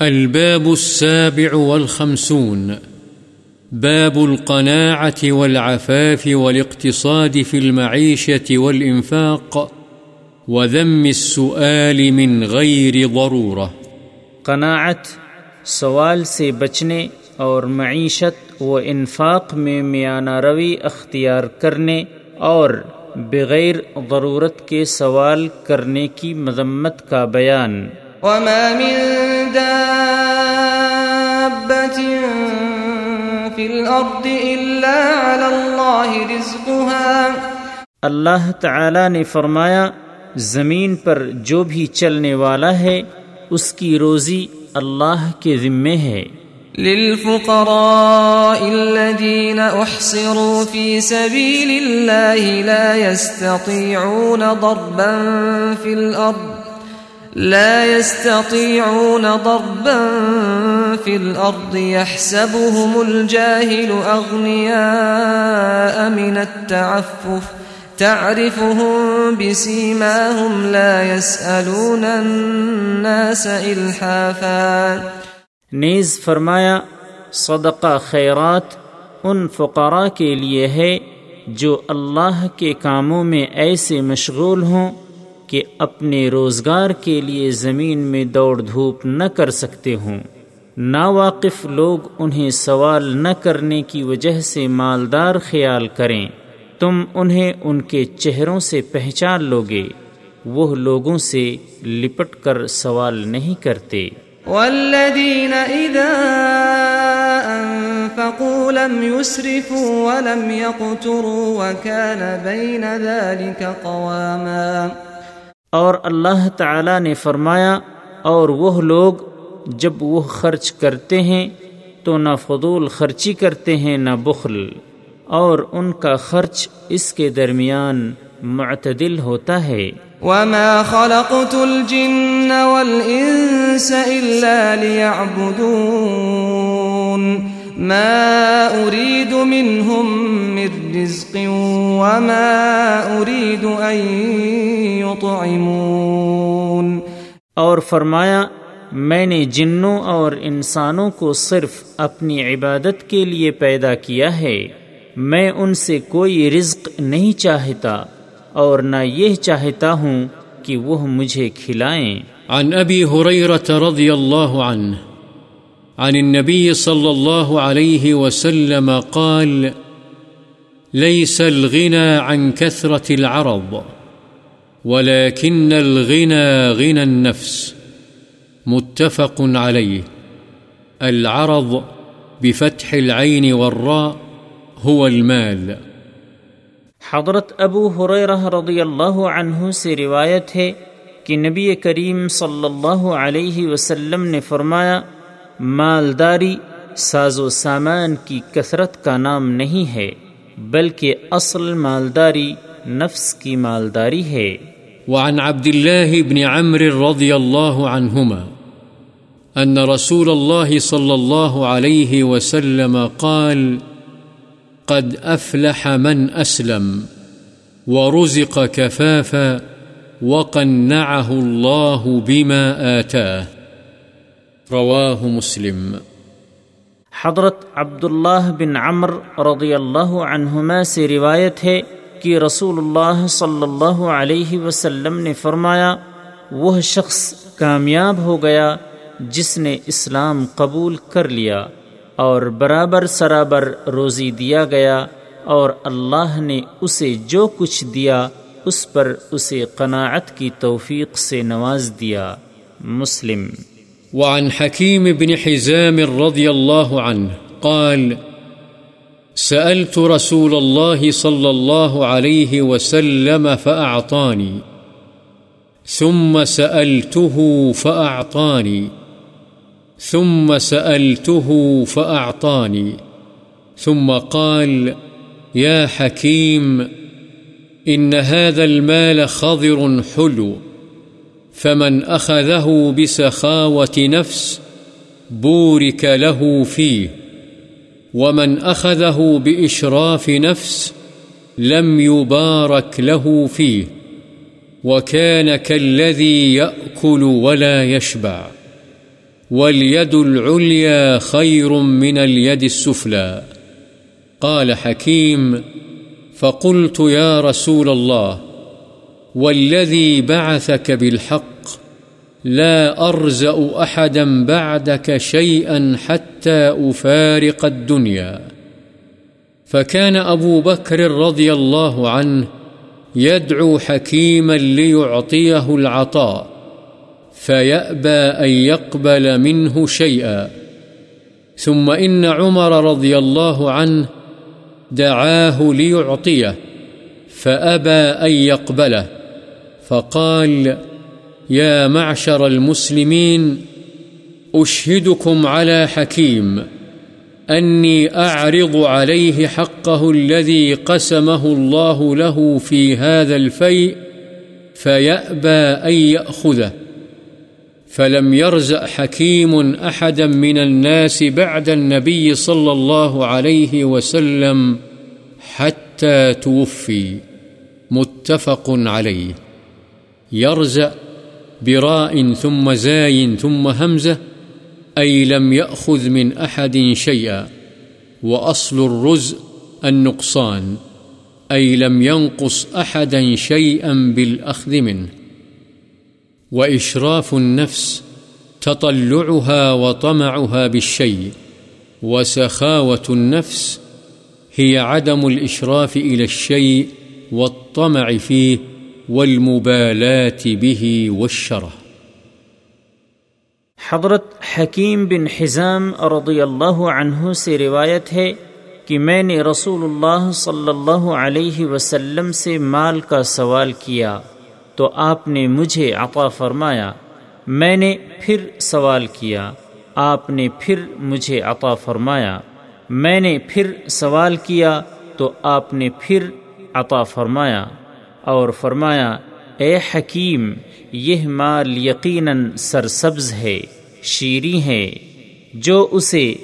الباب السابع والخمسون. باب القناعة والعفاف والاقتصاد في المعيشة والإنفاق وذم السؤال من غير ضرورة. قناعت سوال سے بچنے اور معیشت و انفاق میں میانہ روی اختیار کرنے اور بغیر ضرورت کے سوال کرنے کی مذمت کا بیان. وما من دابة في الأرض إلا على الله رزقها. اللہ تعالی نے فرمایا زمین پر جو بھی چلنے والا ہے اس کی روزی اللہ کے ذمے ہے۔ للفقراء الذين احصروا في سبيل الله لا يستطيعون ضربا في الارض لا يستطيعون ضربا في الارض يحسبهم الجاهل اغنياء من التعفف. تعرفهم بسيماهم لا يسألون الناس الحافا نیز فرمایا، صدقہ خیرات ان فقراء کے لیے ہے جو اللہ کے کاموں میں ایسے مشغول ہوں کہ اپنے روزگار کے لیے زمین میں دوڑ دھوپ نہ کر سکتے ہوں۔ ناواقف لوگ انہیں سوال نہ کرنے کی وجہ سے مالدار خیال کریں۔ تم انہیں ان کے چہروں سے پہچان لوگے۔ وہ لوگوں سے لپٹ کر سوال نہیں کرتے۔ والذين إذا أنفقوا لم يسرفوا ولم يقتروا وكان بين ذلك قواما اور اللہ تعالی نے فرمایا، اور وہ لوگ جب وہ خرچ کرتے ہیں، تو نہ فضول خرچی کرتے ہیں، نہ بخل۔ اور ان کا خرچ اس کے درمیان معتدل ہوتا ہے۔ وما خلقت الجن والإنس إلا ليعبدون۔ ما أريد منهم من رزق وما أريد أن يطعمون اور فرمایا میں نے جنوں اور انسانوں کو صرف اپنی عبادت کے لیے پیدا کیا ہے۔ میں ان سے کوئی رزق نہیں چاہتا اور نہ یہ چاہتا ہوں کہ وہ مجھے کھلائیں۔ عن أبي هريرة رضي الله عنه عن النبي صلى الله عليه وسلم قال، ليس الغنى عن كثرة العرض، ولكن الغنى غنى النفس. متفق عليه. العرض بفتح العين والراء هو المال. حضرت ابو حریرہ رضی اللہ عنہ سے روایت ہے کہ نبی کریم صلی اللہ علیہ وسلم نے فرمایا مالداری، ساز و سامان کی کثرت کا نام نہیں ہے، بلکہ اصل مالداری نفس کی مالداری ہے۔ وعن عبد الله بن عمرو رضي الله عنهما أن رسول الله صلى الله عليه وسلم قال، قد أفلح من أسلم ورزق كفافا وقنعه الله بما آتاه۔ رواه مسلم. حضرت عبداللہ بن عمر رضی اللہ عنہما سے روایت ہے کہ رسول اللہ صلی اللہ علیہ وسلم نے فرمایا، وہ شخص کامیاب ہو گیا جس نے اسلام قبول کر لیا اور برابر سرابر روزی دیا گیا اور اللہ نے اسے جو کچھ دیا، اس پر اسے قناعت کی توفیق سے نواز دیا۔ مسلم وعن حكيم بن حزام رضي الله عنه قال، سألت رسول الله صلى الله عليه وسلم فأعطاني، ثم سألته فأعطاني، ثم سألته فأعطاني، ثم قال، يا حكيم، إن هذا المال خضر حلو. فمن أخذه بسخاوة نفس بورك له فيه، ومن أخذه بإشراف نفس لم يبارك له فيه، وكان كالذي يأكل ولا يشبع. واليد العليا خير من اليد السفلى. قال حكيم، فقلت يا رسول الله والذي بعثك بالحق لا أرزأ أحدا بعدك شيئا حتى أفارق الدنيا. فكان أبو بكر رضي الله عنه يدعو حكيما ليعطيه العطاء، فيأبى أن يقبل منه شيئا. ثم إن عمر رضي الله عنه دعاه ليعطيه، فأبى أن يقبله. فقال، يا معشر المسلمين، أشهدكم على حكيم، أني أعرض عليه حقه الذي قسمه الله له في هذا الفيء، فيأبى أن يأخذه، فلم يرزأ حكيم أحدا من الناس بعد النبي صلى الله عليه وسلم حتى توفي. متفق عليه. يرزأ براء ثم زاي ثم همزة، أي لم يأخذ من أحد شيئا، وأصل الرزء النقصان، أي لم ينقص أحدا شيئا بالأخذ منه. وإشراف النفس تطلعها وطمعها بالشيء، وسخاوة النفس هي عدم الإشراف إلى الشيء والطمع فيه والمبالاة به والشره حضرت حکیم بن حزام رضی اللہ عنہ سے روایت ہے کہ میں نے رسول اللہ صلی اللہ علیہ وسلم سے مال کا سوال کیا تو آپ نے مجھے عطا فرمایا، میں نے پھر سوال کیا، آپ نے پھر مجھے عطا فرمایا، میں نے پھر سوال کیا تو آپ نے پھر عطا فرمایا۔ اور فرمایا، اے حکیم، یہ مال یقیناً سرسبز ہے، شیریں ہے جو اسے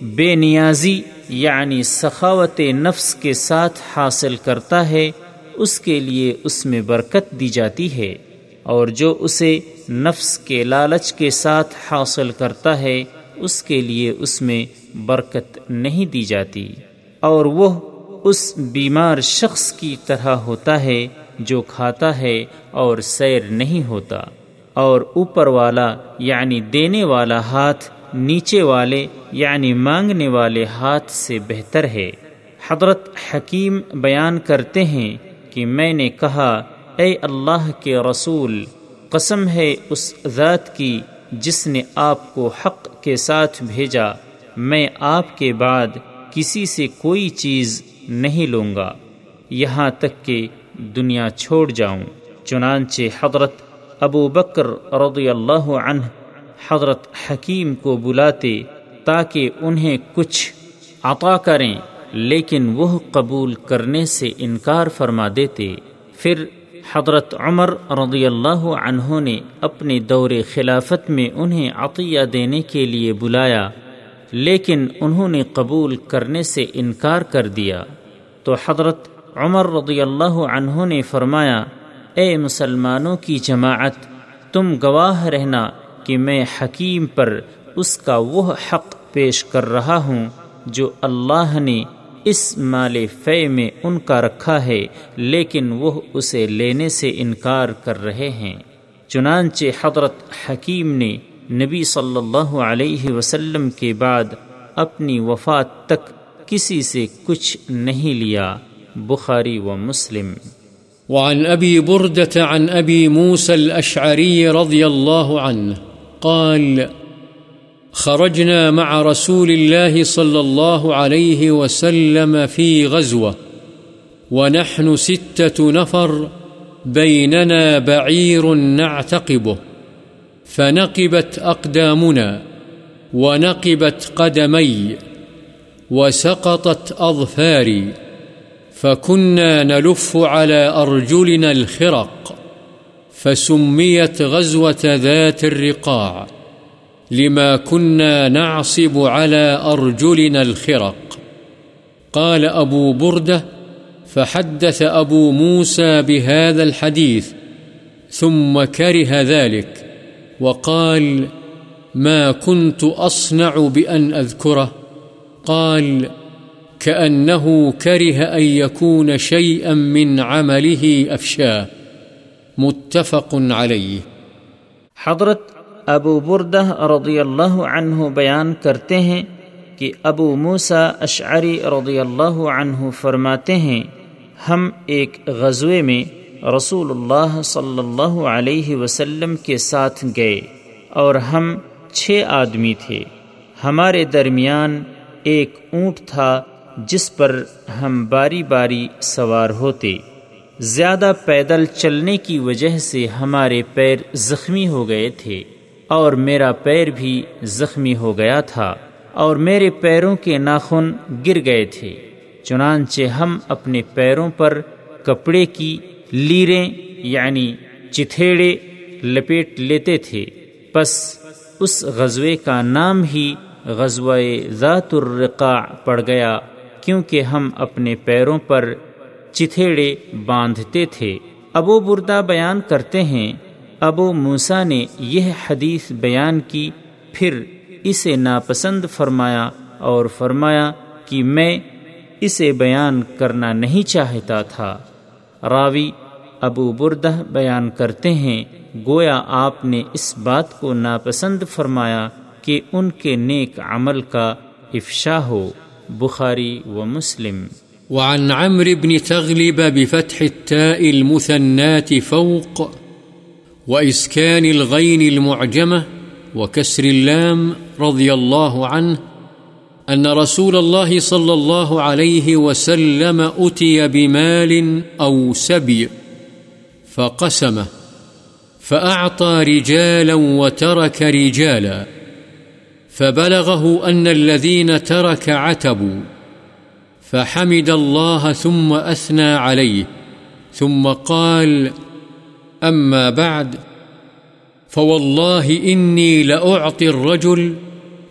بے نیازی یعنی سخاوت نفس کے ساتھ حاصل کرتا ہے، اس کے لیے اس میں برکت دی جاتی ہے، اور جو اسے نفس کے لالچ کے ساتھ حاصل کرتا ہے، اس کے لیے اس میں برکت نہیں دی جاتی۔ اور وہ اس بیمار شخص کی طرح ہوتا ہے جو کھاتا ہے اور سیر نہیں ہوتا، اور اوپر والا یعنی دینے والا ہاتھ، نیچے والے یعنی مانگنے والے ہاتھ سے بہتر ہے۔ حضرت حکیم بیان کرتے ہیں کہ میں نے کہا، اے اللہ کے رسول، قسم ہے اس ذات کی جس نے آپ کو حق کے ساتھ بھیجا۔ میں آپ کے بعد کسی سے کوئی چیز نہیں لوں گا۔ یہاں تک کہ دنیا چھوڑ جاؤں۔ چنانچہ حضرت ابو بکر رضی اللہ عنہ حضرت حکیم کو بلاتے تاکہ انہیں کچھ عطا کریں، لیکن وہ قبول کرنے سے انکار فرما دیتے۔ پھر حضرت عمر رضی اللہ عنہ نے اپنے دور خلافت میں انہیں عطیہ دینے کے لیے بلایا، لیکن انہوں نے قبول کرنے سے انکار کر دیا۔ تو حضرت عمر رضی اللہ عنہ نے فرمایا، اے مسلمانوں کی جماعت، تم گواہ رہنا کہ میں حکیم پر اس کا وہ حق پیش کر رہا ہوں جو اللہ نے اس مال فے میں ان کا رکھا ہے، لیکن وہ اسے لینے سے انکار کر رہے ہیں۔ چنانچہ حضرت حکیم نے نبی صلی اللہ علیہ وسلم کے بعد اپنی وفات تک کسی سے کچھ نہیں لیا۔ بخاری و مسلم وعن أبي بردة عن أبي موسى الأشعري رضي الله عنه قال، خرجنا مع رسول الله صلى الله عليه وسلم في غزوة، ونحن ستة نفر، بيننا بعير نعتقبه، فنقبت أقدامنا، ونقبت قدمي، وسقطت أظفاري. فكنا نلف على أرجلنا الخرق، فسميت غزوة ذات الرقاع، لما كنا نعصب على أرجلنا الخرق. قال أبو بردة، فحدث أبو موسى بهذا الحديث، ثم كره ذلك، وقال ما كنت أصنع بأن أذكره؟ قال كأنه كره أن يكون شيئا من عمله أفشاه متفق عليه. حضرت ابو بردہ رضی اللہ عنہ بیان کرتے ہیں کہ ابو موسا اشعری رضی اللہ عنہ فرماتے ہیں، ہم ایک غزوے میں رسول اللہ صلی اللہ علیہ وسلم کے ساتھ گئے اور ہم چھ آدمی تھے۔ ہمارے درمیان ایک اونٹ تھا جس پر ہم باری باری سوار ہوتے۔ زیادہ پیدل چلنے کی وجہ سے ہمارے پیر زخمی ہو گئے تھے اور میرا پیر بھی زخمی ہو گیا تھا اور میرے پیروں کے ناخن گر گئے تھے۔ چنانچہ ہم اپنے پیروں پر کپڑے کی لیریں یعنی چتھیڑے لپیٹ لیتے تھے۔ پس اس غزوے کا نام ہی غزوہ ذات الرقاع پڑ گیا۔ کیونکہ ہم اپنے پیروں پر چتھیڑے باندھتے تھے۔ ابو بردہ بیان کرتے ہیں، ابو موسا نے یہ حدیث بیان کی، پھر اسے ناپسند فرمایا اور فرمایا کہ میں اسے بیان کرنا نہیں چاہتا تھا۔ راوی ابو بردہ بیان کرتے ہیں، گویا آپ نے اس بات کو ناپسند فرمایا کہ ان کے نیک عمل کا افشا ہو۔ بخاری و مسلم وعن عمرو بن تغلب بفتح التاء المثنات فوق وإسكان الغين المعجمة وكسر اللام رضي الله عنه أن رسول الله صلى الله عليه وسلم أتي بمال أو سبي فقسمه فأعطى رجالا وترك رجالا فبلغه أن الذين ترك عتبوا فحمد الله ثم أثنى عليه، ثم قال أما بعد، فوالله إني لأعطي الرجل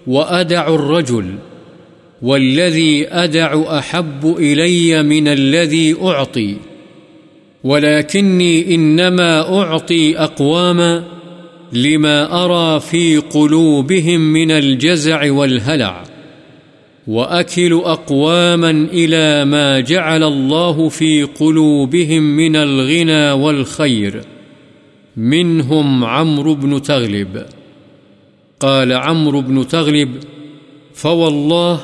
وأدع الرجل، والذي أدع أحب إلي من الذي أعطي، ولكني إنما أعطي أقواما لما أرى في قلوبهم من الجزع والهلع، وأكل أقواما إلى ما جعل الله في قلوبهم من الغنى والخير، منهم عمرو بن تغلب. قال عمرو بن تغلب، فوالله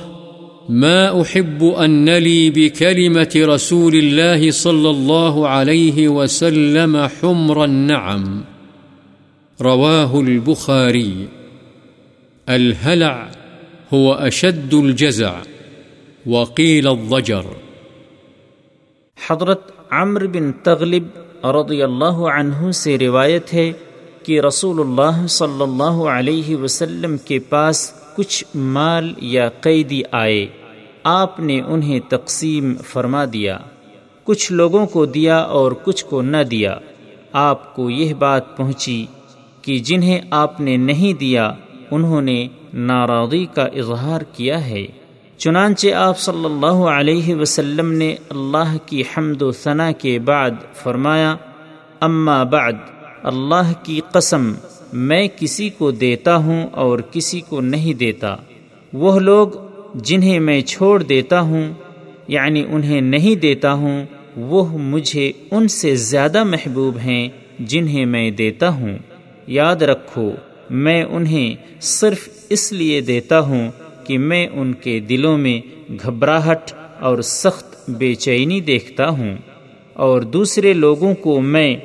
ما أحب أن لي بكلمة رسول الله صلى الله عليه وسلم حمر النعم. رواه البخاري الهلع هو أشد الجزع وقيل الضجر۔ حضرت عمر بن تغلب رضی اللہ عنہ سے روایت ہے کہ رسول اللہ صلی اللہ علیہ وسلم کے پاس کچھ مال یا قیدی آئے۔ آپ نے انہیں تقسیم فرما دیا۔ کچھ لوگوں کو دیا اور کچھ کو نہ دیا۔ آپ کو یہ بات پہنچی کہ جنہیں آپ نے نہیں دیا، انہوں نے ناراضی کا اظہار کیا ہے۔ چنانچہ آپ صلی اللہ علیہ وسلم نے اللہ کی حمد و ثنا کے بعد فرمایا، اما بعد، اللہ کی قسم، میں کسی کو دیتا ہوں اور کسی کو نہیں دیتا۔ وہ لوگ جنہیں میں چھوڑ دیتا ہوں یعنی انہیں نہیں دیتا ہوں، وہ مجھے ان سے زیادہ محبوب ہیں جنہیں میں دیتا ہوں۔ یاد رکھو، میں انہیں صرف اس لیے دیتا ہوں کہ میں ان کے دلوں میں گھبراہٹ اور سخت بے چینی دیکھتا ہوں اور دوسرے لوگوں کو میں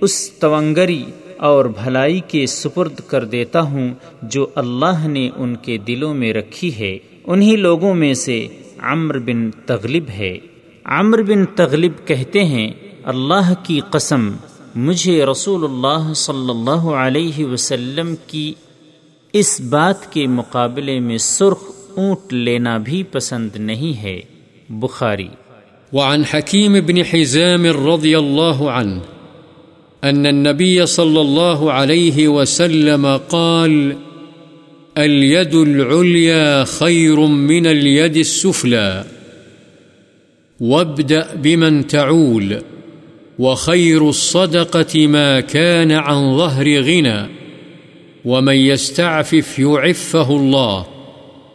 اس تونگری اور بھلائی کے سپرد کر دیتا ہوں جو اللہ نے ان کے دلوں میں رکھی ہے۔ انہی لوگوں میں سے عمر بن تغلب ہے۔ عمر بن تغلب کہتے ہیں، اللہ کی قسم مجھے رسول اللہ صلی اللہ علیہ وسلم کی اس بات کے مقابلے میں سرخ اونٹ لینا بھی پسند نہیں ہے۔ بخاری۔ وعن حكيم بن حزام رضي الله عنه أن النبي صلى الله عليه وسلم قال اليد العليا خير من اليد السفلى وابدأ بمن تعول۔ وخير الصدقة ما كان عن ظهر غنى ومن يستعفف يعفه الله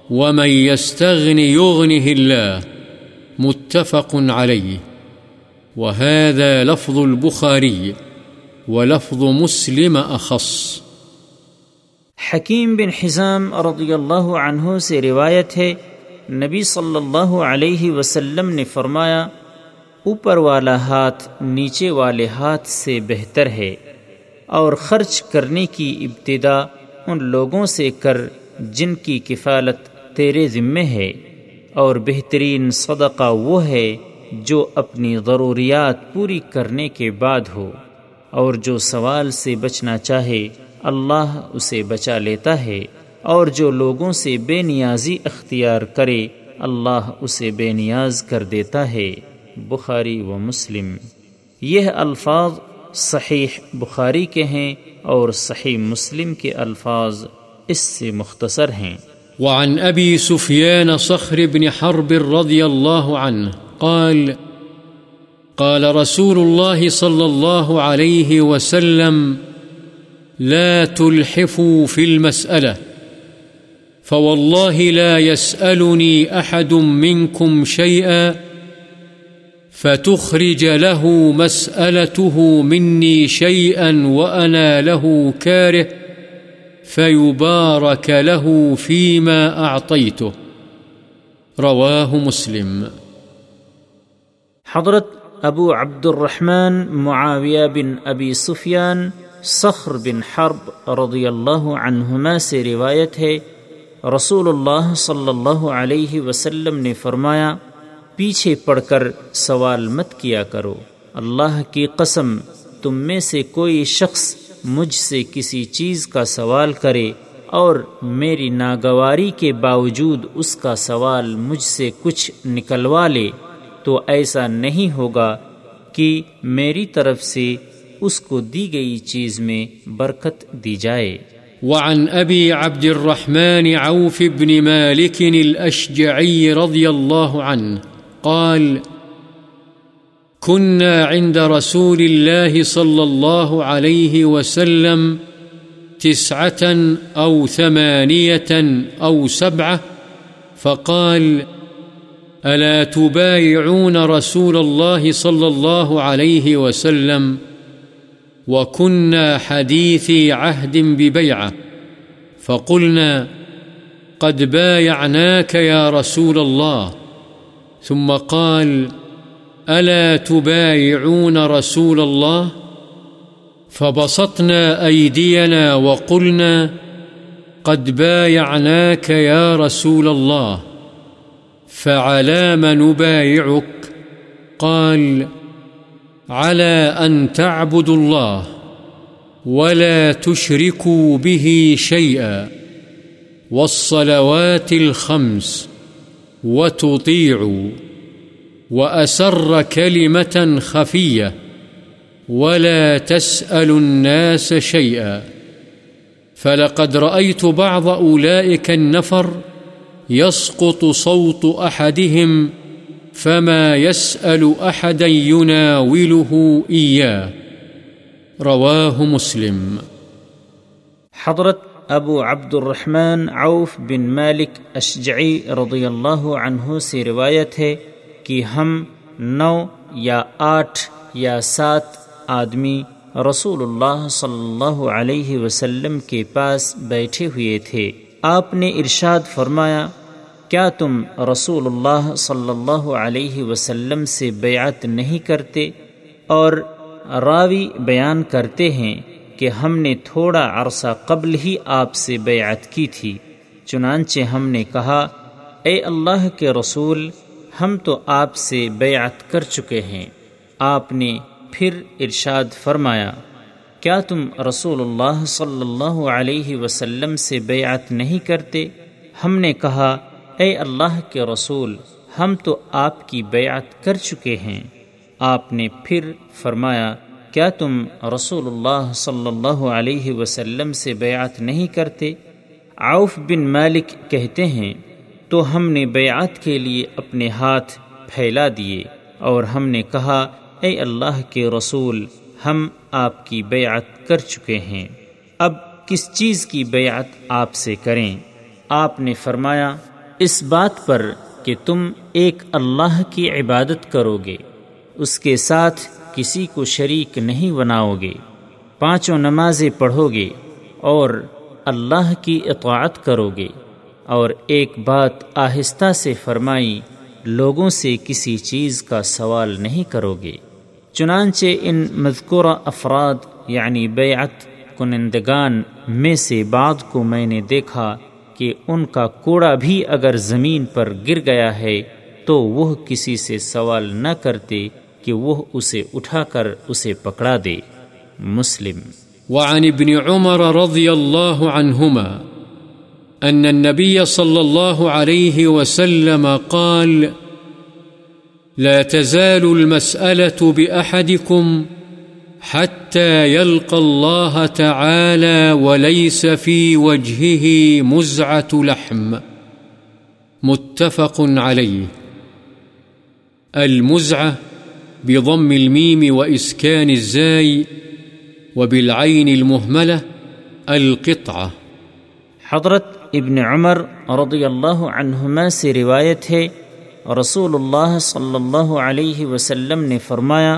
ومن يستغن يغنه الله متفق عليه وهذا لفظ البخاري ولفظ مسلم أخص حکیم بن حزام رضی اللہ عنہ سے روایت ہے، نبی صلی اللہ علیہ وسلم نے فرمایا اوپر والا ہاتھ نیچے والے ہاتھ سے بہتر ہے اور خرچ کرنے کی ابتدا ان لوگوں سے کر جن کی کفالت تیرے ذمے ہے۔ اور بہترین صدقہ وہ ہے جو اپنی ضروریات پوری کرنے کے بعد ہو۔ اور جو سوال سے بچنا چاہے، اللہ اسے بچا لیتا ہے۔ اور جو لوگوں سے بے نیازی اختیار کرے، اللہ اسے بے نیاز کر دیتا ہے۔ بخاری و مسلم۔ یہ الفاظ صحیح بخاری کے ہیں اور صحیح مسلم کے الفاظ اس سے مختصر ہیں۔ وعن أبي سفيان صخر بن حرب رضي الله عنه قال قال رسول الله صلى الله عليه وسلم، لا تلحفوا في المسألة فوالله لا يسألني أحد منكم شيئا فتخرج له مسألته مني شيئا وأنا له كاره، فيبارك له فيما أعطيته. رواه مسلم. حضرت ابو عبد الرحمن معاویہ بن ابی سفیان سخر بن حرب رضی اللہ عنہما سے روایت ہے، رسول اللہ صلی اللہ علیہ وسلم نے فرمایا پیچھے پڑ کر سوال مت کیا کرو۔ اللہ کی قسم، تم میں سے کوئی شخص مجھ سے کسی چیز کا سوال کرے اور میری ناگواری کے باوجود اس کا سوال مجھ سے کچھ نکلوا لے تو ایسا نہیں ہوگا کہ میری طرف سے اس کو دی گئی چیز میں برکت دی جائے۔ وعن أبي عبد الرحمن عوف بن مالك الأشجعي رضي الله عنه قال، كنا عند رسول الله صلى الله عليه وسلم تسعة أو ثمانية أو سبعة فقال، ألا تبايعون رسول الله صلى الله عليه وسلم وكنا حديثي عهد ببيعة؟ فقلنا، قد بايعناك يا رسول الله ثم قال، ألا تبايعون رسول الله؟ فبسطنا أيدينا وقلنا، قد بايعناك يا رسول الله فعلام نبايعك؟ قال، على أن تعبدوا الله، ولا تشركوا به شيئا، والصلوات الخمس. وتطيعوا وأسر كلمة خفية ولا تسأل الناس شيئا فلقد رأيت بعض أولئك النفر يسقط صوت أحدهم فما يسأل أحدا يناوله إياه رواه مسلم حضرت ابو عبد الرحمن عوف بن مالک اشجعی رضی اللہ عنہ سے روایت ہے کہ ہم نو یا آٹھ یا سات آدمی رسول اللہ صلی اللہ علیہ وسلم کے پاس بیٹھے ہوئے تھے۔ آپ نے ارشاد فرمایا، کیا تم رسول اللہ صلی اللہ علیہ وسلم سے بیعت نہیں کرتے اور راوی بیان کرتے ہیں؟ کہ ہم نے تھوڑا عرصہ قبل ہی آپ سے بیعت کی تھی، چنانچہ ہم نے کہا، اے اللہ کے رسول، ہم تو آپ سے بیعت کر چکے ہیں۔ آپ نے پھر ارشاد فرمایا، کیا تم رسول اللہ صلی اللہ علیہ وسلم سے بیعت نہیں کرتے؟ ہم نے کہا، اے اللہ کے رسول، ہم تو آپ کی بیعت کر چکے ہیں۔ آپ نے پھر فرمایا کیا تم رسول اللہ صلی اللہ علیہ وسلم سے بیعت نہیں کرتے؟ عوف بن مالک کہتے ہیں، تو ہم نے بیعت کے لیے اپنے ہاتھ پھیلا دیے اور ہم نے کہا، اے اللہ کے رسول، ہم آپ کی بیعت کر چکے ہیں۔ اب کس چیز کی بیعت آپ سے کریں؟ آپ نے فرمایا، اس بات پر کہ تم ایک اللہ کی عبادت کرو گے۔ اس کے ساتھ کسی کو شریک نہیں بناؤ گے، پانچوں نمازیں پڑھو گے اور اللہ کی اطاعت کرو گے۔ اور ایک بات آہستہ سے فرمائی، لوگوں سے کسی چیز کا سوال نہیں کرو گے۔ چنانچہ ان مذکورہ افراد یعنی بیعت، کنندگان میں سے بعد کو میں نے دیکھا کہ ان کا کوڑا بھی اگر زمین پر گر گیا ہے تو وہ کسی سے سوال نہ کرتے کہ وہ اسے اٹھا کر اسے پکڑا دے۔ مسلم۔ وعن ابن عمر رضي الله عنهما أن النبي صلى الله عليه وسلم قال، لا تزال المسألة بأحدكم حتى يلقى الله تعالى وليس في وجهه مزعة لحم. متفق عليه المزعة بضم الميم وإسكان الزاي وبالعين المهملة القطعة. حضرت ابن عمر رضی اللہ عنہما سے روایت ہے رسول اللہ صلی اللہ علیہ وسلم نے فرمایا،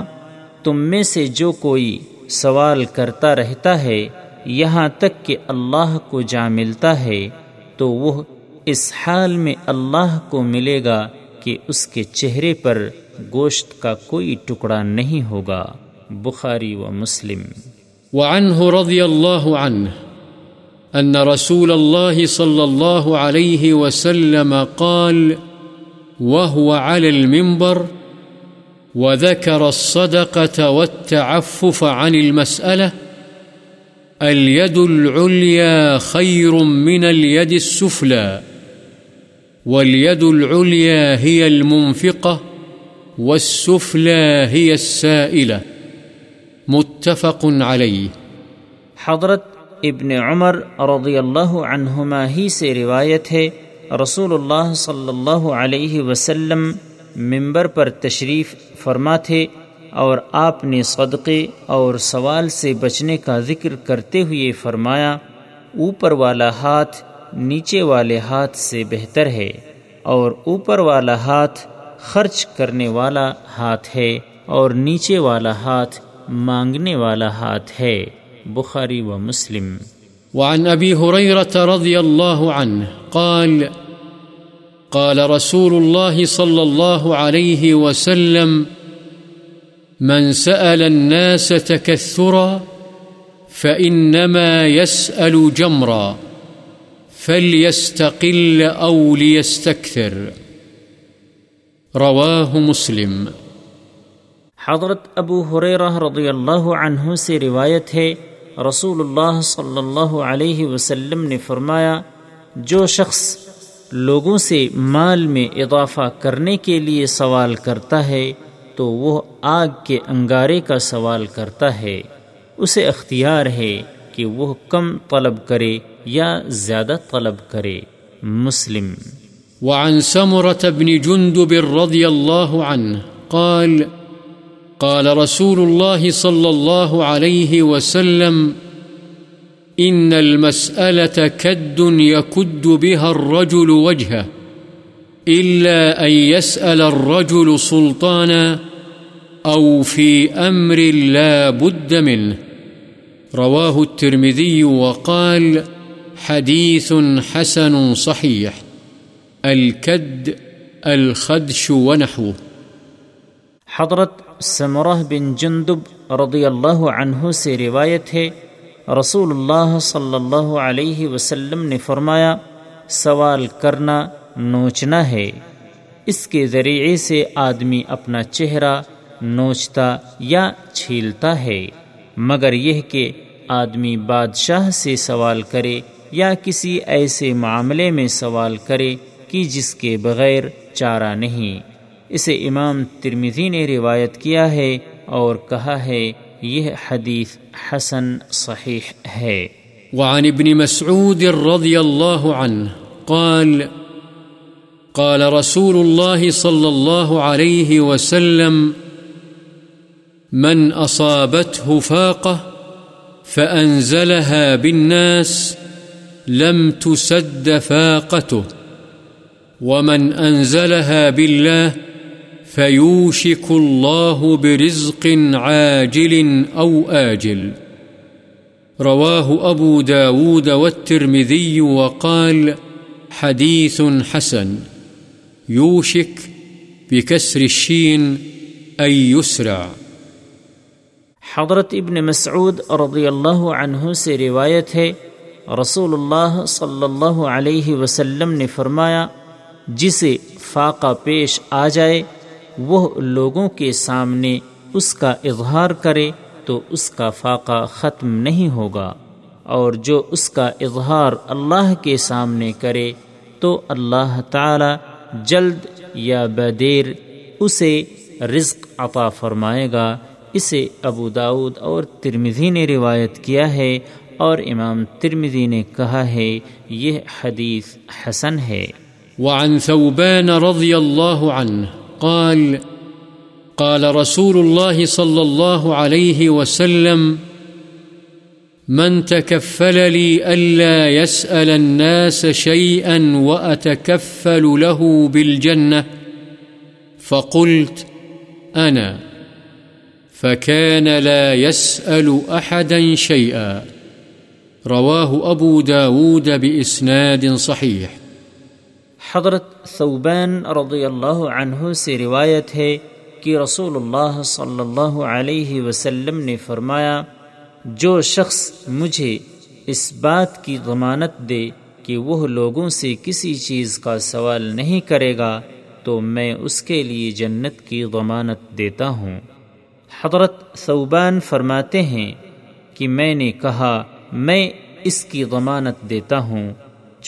تم میں سے جو کوئی سوال کرتا رہتا ہے، یہاں تک کہ اللہ کو جا ملتا ہے، تو وہ اس حال میں اللہ کو ملے گا کہ اس کے چہرے پر گوشت کا کوئی ٹکڑا نہیں ہوگا، بخاری و مسلم۔ وعنه رضي الله عنه أن رسول الله صلى الله عليه وسلم قال وهو على المنبر وذكر الصدقة والتعفف عن المسألة، اليد العليا خير من اليد السفلى، واليد العليا هي المنفقة۔ والسفلى هي السائلة. متفق علیہ حضرت ابن عمر رضی اللہ عنہما ہی سے روایت ہے، رسول اللہ صلی اللہ علیہ وسلم ممبر پر تشریف فرما تھے اور آپ نے صدقے اور سوال سے بچنے کا ذکر کرتے ہوئے فرمایا، اوپر والا ہاتھ نیچے والے ہاتھ سے بہتر ہے اور اوپر والا ہاتھ خرچ کرنے والا ہاتھ ہے اور نیچے والا ہاتھ مانگنے والا ہاتھ ہے۔ بخاری و مسلم۔ وعن ابي هريره رضي الله عنه قال قال رسول الله صلى الله عليه وسلم، من سأل الناس تكثرا فإنما يسأل جمرا فليستقل أو ليستكثر رواه مسلم۔ حضرت ابو حریرہ رضی اللہ عنہ سے روایت ہے، رسول اللہ صلی اللہ علیہ وسلم نے فرمایا، جو شخص لوگوں سے مال میں اضافہ کرنے کے لیے سوال کرتا ہے، تو وہ آگ کے انگارے کا سوال کرتا ہے۔ اسے اختیار ہے کہ وہ کم طلب کرے یا زیادہ طلب کرے۔ مسلم۔ وعن سمرة بن جندب رضي الله عنه قال قال رسول الله صلى الله عليه وسلم، إن المسألة كد يكد بها الرجل وجهه، إلا أن يسأل الرجل سلطانا أو في أمر لا بد منه. رواه الترمذي وقال، حديث حسن صحيح. الكد، الخدش ونحوه حضرت سمرہ بن جندب رضی اللہ عنہ سے روایت ہے رسول اللہ صلی اللہ علیہ وسلم نے فرمایا، سوال کرنا نوچنا ہے۔ اس کے ذریعے سے آدمی اپنا چہرہ نوچتا یا چھیلتا ہے۔ مگر یہ کہ آدمی بادشاہ سے سوال کرے یا کسی ایسے معاملے میں سوال کرے کہ جس کے بغیر چارہ نہیں۔ اسے امام ترمیزی نے روایت کیا ہے اور کہا ہے، یہ حدیث حسن صحیح ہے۔ وعن ابن مسعود رضی اللہ عنہ قال قال رسول الله صلى الله عليه وسلم، من أصابته فاقة فأنزلها بالناس لم تسد فاقته. ومن أنزلها بالله فيوشك الله برزق عاجل أو آجل. رواه أبو داود والترمذي وقال حديث حسن. يوشك بكسر الشين أي يسرع. حضرت ابن مسعود رضی اللہ عنہ سے روایت ہے، رسول اللہ صلی اللہ علیہ وسلم نے فرمایا جسے فاقہ پیش آ جائے، وہ لوگوں کے سامنے اس کا اظہار کرے تو اس کا فاقہ ختم نہیں ہوگا۔ اور جو اس کا اظہار اللہ کے سامنے کرے تو اللہ تعالی جلد یا بدیر اسے رزق عطا فرمائے گا۔ اسے ابو داود اور ترمزی نے روایت کیا ہے اور امام ترمزی نے کہا ہے، یہ حدیث حسن ہے۔ وعن ثوبان رضی اللہ عنہ قال قال رسول الله صلى الله عليه وسلم، من تكفل لي ألا يسأل الناس شيئا وأتكفل له بالجنة، فقلت، أنا. فكان لا يسأل أحدا شيئا. رواه أبو داود بإسناد صحيح. حضرت ثوبان رضی اللہ عنہ سے روایت ہے کہ رسول اللہ صلی اللہ علیہ وسلم نے فرمایا، جو شخص مجھے اس بات کی ضمانت دے کہ وہ لوگوں سے کسی چیز کا سوال نہیں کرے گا، تو میں اس کے لیے جنت کی ضمانت دیتا ہوں۔ حضرت ثوبان فرماتے ہیں کہ میں نے کہا، میں اس کی ضمانت دیتا ہوں۔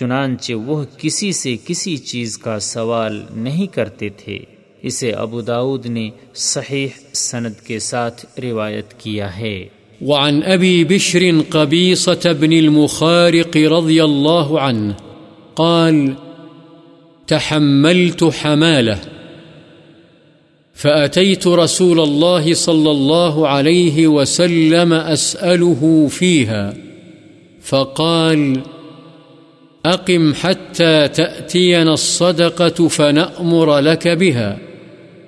چنانچہ وہ کسی سے کسی چیز کا سوال نہیں کرتے تھے۔ اسے ابو داود نے صحیح سند کے ساتھ روایت کیا ہے۔ وعن أبي بشر قبيصة بن المخارق رضي الله عنه قال، تحملت حماله فأتيت رسول الله صلى الله عليه وسلم أسأله فيها فقال فقال أقم حتى تأتينا الصدقة فنأمر لك بها.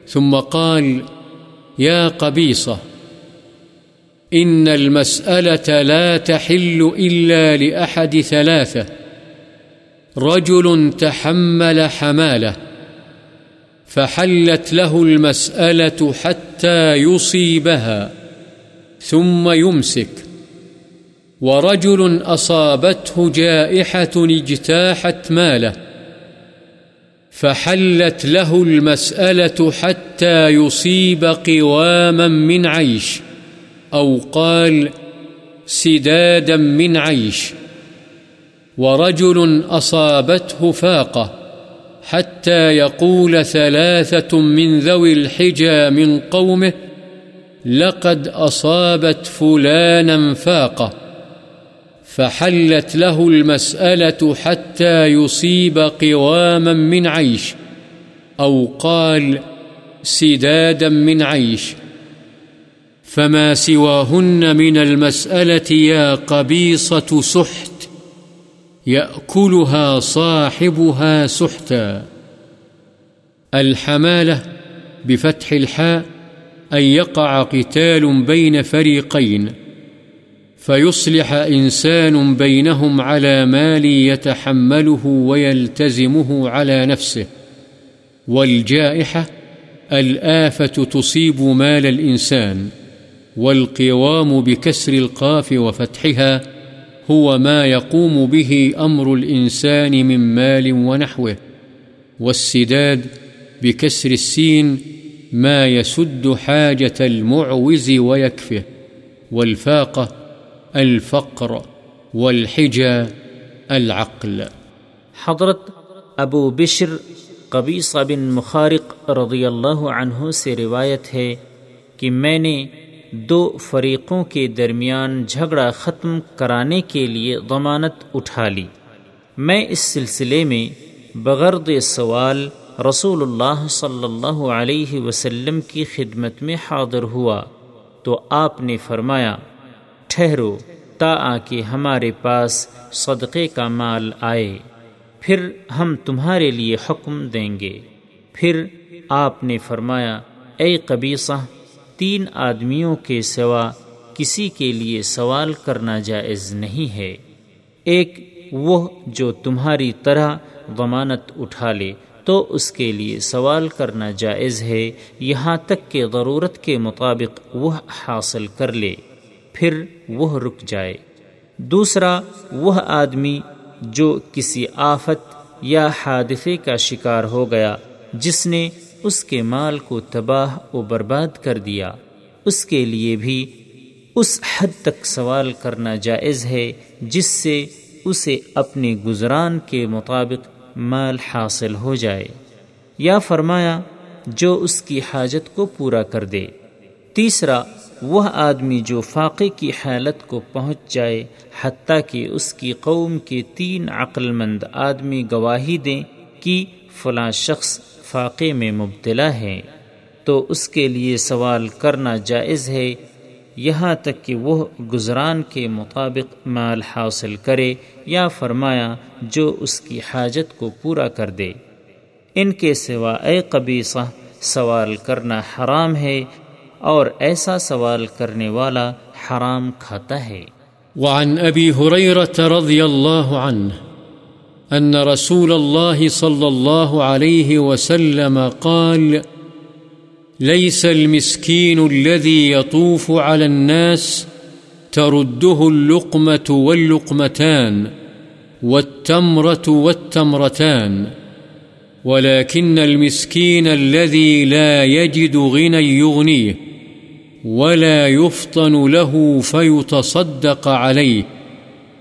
ثم قال، يا قبيصة، إن المسألة لا تحل إلا لأحد ثلاثة. رجل تحمل حماله فحلت له المسألة حتى يصيبها، ثم يمسك. ورجل أصابته جائحة اجتاحت ماله، فحلت له المسألة حتى يصيب قواما من عيش، أو قال سدادا من عيش. ورجل أصابته فاقة حتى يقول ثلاثة من ذوي الحجى من قومه، لقد أصابت فلانا فاقة. فحلت له المسألة حتى يصيب قواما من عيش، أو قال سدادا من عيش. فما سواهن من المسألة يا قبيصة سحت، يأكلها صاحبها سحتا. الحمالة بفتح الحاء، أن يقع قتال بين فريقين. فيصلح إنسان بينهم على مال يتحمله ويلتزمه على نفسه. والجائحة الآفة تصيب مال الإنسان، والقوام بكسر القاف وفتحها هو ما يقوم به أمر الإنسان من مال ونحوه. والسداد بكسر السين ما يسد حاجة المعوز ويكفه. والفاقة الفقر والحجى العقل. حضرت ابو بشر قبیصہ بن مخارق رضی اللہ عنہ سے روایت ہے کہ میں نے دو فریقوں کے درمیان جھگڑا ختم کرانے کے لیے ضمانت اٹھا لی۔ میں اس سلسلے میں بغرد سوال رسول اللہ صلی اللہ علیہ وسلم کی خدمت میں حاضر ہوا تو آپ نے فرمایا ٹھہرو تا آ کہ ہمارے پاس صدقے کا مال آئے۔ پھر ہم تمہارے لیے حکم دیں گے۔ پھر آپ نے فرمایا، اے قبیصہ، تین آدمیوں کے سوا کسی کے لیے سوال کرنا جائز نہیں ہے۔ ایک وہ جو تمہاری طرح ضمانت اٹھا لے، تو اس کے لیے سوال کرنا جائز ہے۔ یہاں تک کہ ضرورت کے مطابق وہ حاصل کر لے۔ پھر وہ رک جائے۔ دوسرا، وہ آدمی جو کسی آفت یا حادثے کا شکار ہو گیا، جس نے اس کے مال کو تباہ و برباد کر دیا۔ اس کے لیے بھی اس حد تک سوال کرنا جائز ہے، جس سے اسے اپنے گزران کے مطابق مال حاصل ہو جائے۔ یا فرمایا، جو اس کی حاجت کو پورا کر دے۔ تیسرا وہ آدمی جو فاقے کی حالت کو پہنچ جائے، حتیٰ کہ اس کی قوم کے تین عقل مند آدمی گواہی دیں کہ فلاں شخص فاقے میں مبتلا ہے۔ تو اس کے لیے سوال کرنا جائز ہے۔ یہاں تک کہ وہ گزران کے مطابق مال حاصل کرے یا فرمایا جو اس کی حاجت کو پورا کر دے۔ ان کے سوا اے قبیصہ، سوال کرنا حرام ہے۔ اور ایسا سوال کرنے والا حرام کھاتا ہے۔ وعن ابی حریرت رضی اللہ عنہ ان رسول الله صلى الله عليه وسلم قال ليس المسكين الذي يطوف على الناس ترده اللقمة واللقمتان والتمرة والتمرتان، ولكن المسكين الذي لا يجد غنى يغنيه ولا يفطن له فيتصدق عليه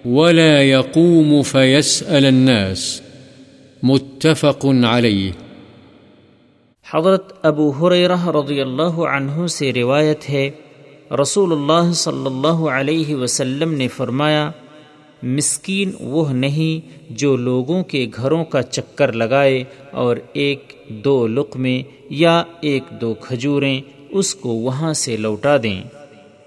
ولا يقوم فيسأل الناس. متفق عليه. حضرت ابو حریرہ رضی اللہ عنہ سے روایت ہے رسول اللہ صلی اللہ علیہ وسلم نے فرمایا، مسکین وہ نہیں جو لوگوں کے گھروں کا چکر لگائے اور ایک دو لقمے یا ایک دو کھجوریں اس کو وہاں سے لوٹا دیں۔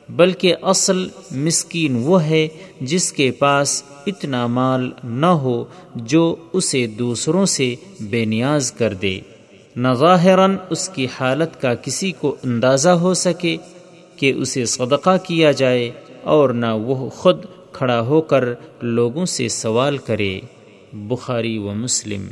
بلکہ اصل مسکین وہ ہے جس کے پاس اتنا مال نہ ہو جو اسے دوسروں سے بے نیاز کر دے۔ نہ ظاہراً اس کی حالت کا کسی کو اندازہ ہو سکے کہ اسے صدقہ کیا جائے اور نہ وہ خود کھڑا ہو کر لوگوں سے سوال کرے۔ بخاری و مسلم۔